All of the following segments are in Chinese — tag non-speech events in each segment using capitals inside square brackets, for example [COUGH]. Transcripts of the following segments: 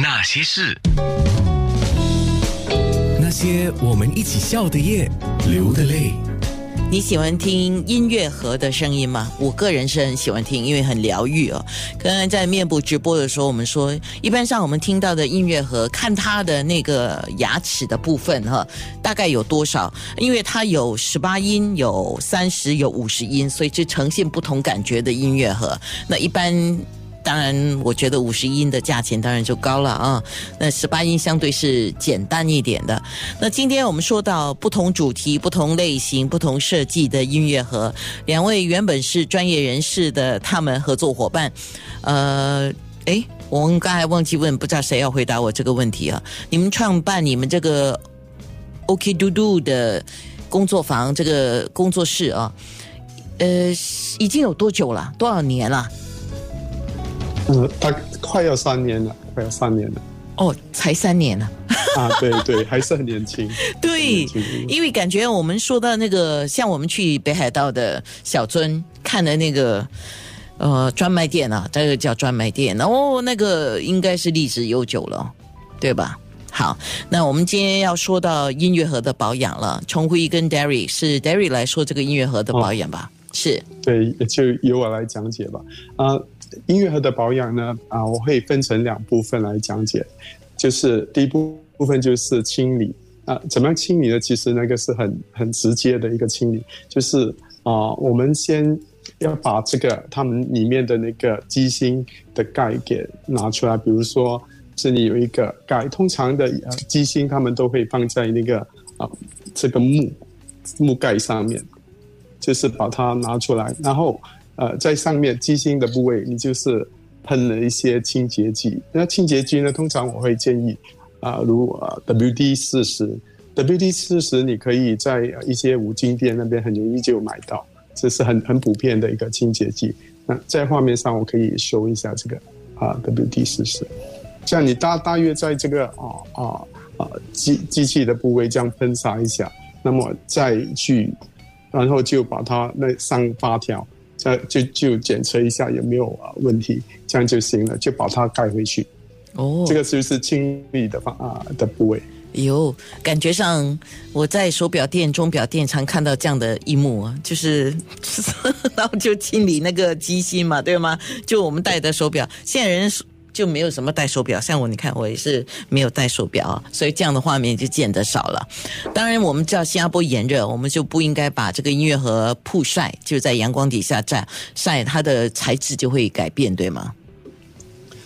那些事，那些我们一起笑的夜，流的泪。你喜欢听音乐盒的声音吗？我个人是很喜欢听，因为很疗愈哦。刚刚在面部直播的时候，我们说，一般上我们听到的音乐盒，看它的那个牙齿的部分哈，大概有多少？因为它有十八音，有三十，有五十音，所以就呈现不同感觉的音乐盒。那一般。当然，我觉得五十音的价钱当然就高了啊。那十八音相对是简单一点的。那今天我们说到不同主题、不同类型、不同设计的音乐盒，两位原本是专业人士的他们合作伙伴，呃，诶，我们刚才忘记问，不知道谁要回答我这个问题啊？你们创办你们这个 OK 嘟嘟的工作房这个工作室啊，呃，已经有多久了？多少年了？嗯，他快要三年了，快要三年了。哦，才三年呢。啊，对对，还是很年轻。[LAUGHS] 对，因为感觉我们说到那个，像我们去北海道的小樽看的那个呃专卖店啊，这个叫专卖店，哦，那个应该是历史悠久了，对吧？好，那我们今天要说到音乐盒的保养了。重辉跟 Derry 是 Derry 来说这个音乐盒的保养吧？是，对，就由我来讲解吧。啊。音乐盒的保养呢，啊，我会分成两部分来讲解，就是第一部部分就是清理啊，怎么样清理呢？其实那个是很很直接的一个清理，就是啊，我们先要把这个它们里面的那个机芯的盖给拿出来，比如说这里有一个盖，通常的机芯他们都会放在那个啊这个木木盖上面，就是把它拿出来，然后。呃，在上面机芯的部位，你就是喷了一些清洁剂。那清洁剂呢，通常我会建议啊，如啊 WD 四十，WD 四十你可以在一些五金店那边很容易就买到，这是很很普遍的一个清洁剂。那在画面上我可以修一下这个啊 WD 四十，这样你大大约在这个啊啊啊机机器的部位这样喷洒一下，那么再去，然后就把它那上发条。这就就检测一下有没有啊问题，这样就行了，就把它盖回去。哦，这个就是清理的方啊的部位。有感觉上我在手表店、钟表店常看到这样的一幕啊，就是 [LAUGHS] 然后就清理那个机芯嘛，对吗？就我们戴的手表，现在人。就没有什么戴手表，像我，你看我也是没有戴手表，所以这样的画面就见得少了。当然，我们知道新加坡炎热，我们就不应该把这个音乐盒曝晒，就在阳光底下晒晒，它的材质就会改变，对吗？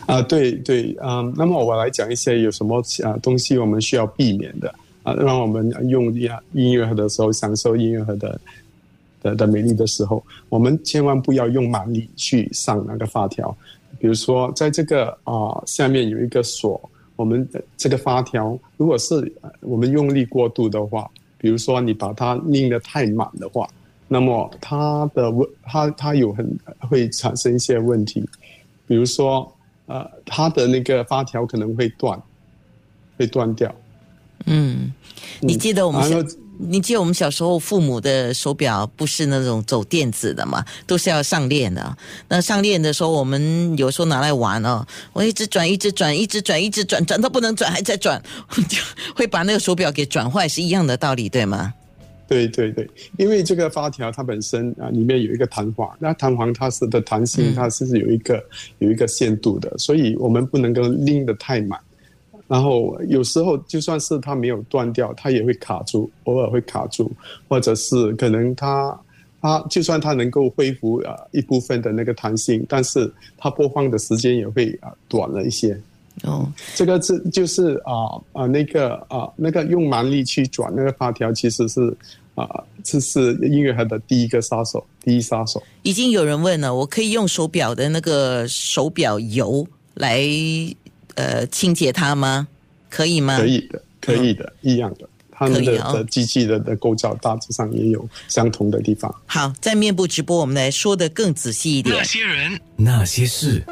啊，对对啊。那么我来讲一些有什么啊东西我们需要避免的啊，让我们用音乐盒的时候享受音乐盒的的的美丽的时候，我们千万不要用蛮力去上那个发条。比如说，在这个啊下面有一个锁，我们这个发条，如果是我们用力过度的话，比如说你把它拧得太满的话，那么它的问它它有很会产生一些问题，比如说呃它的那个发条可能会断，会断掉。嗯，你记得我们。你记得我们小时候父母的手表不是那种走电子的嘛，都是要上链的。那上链的时候，我们有时候拿来玩哦，我一直转，一直转，一直转，一直转，转到不能转还在转，[LAUGHS] 就会把那个手表给转坏，是一样的道理，对吗？对对对，因为这个发条它本身啊里面有一个弹簧，那弹簧它是的弹性它是有一个有一个限度的，所以我们不能够拎得太满。然后有时候就算是它没有断掉，它也会卡住，偶尔会卡住，或者是可能它它就算它能够恢复啊一部分的那个弹性，但是它播放的时间也会啊短了一些。哦，这个是就是啊啊那个啊那个用蛮力去转那个发条，其实是啊这是音乐盒的第一个杀手，第一杀手。已经有人问了，我可以用手表的那个手表油来。呃，清洁它吗？可以吗？可以的，可以的，一样的。他们的机器的的构造大致上也有相同的地方。好，在面部直播，我们来说的更仔细一点。那些人，那些事。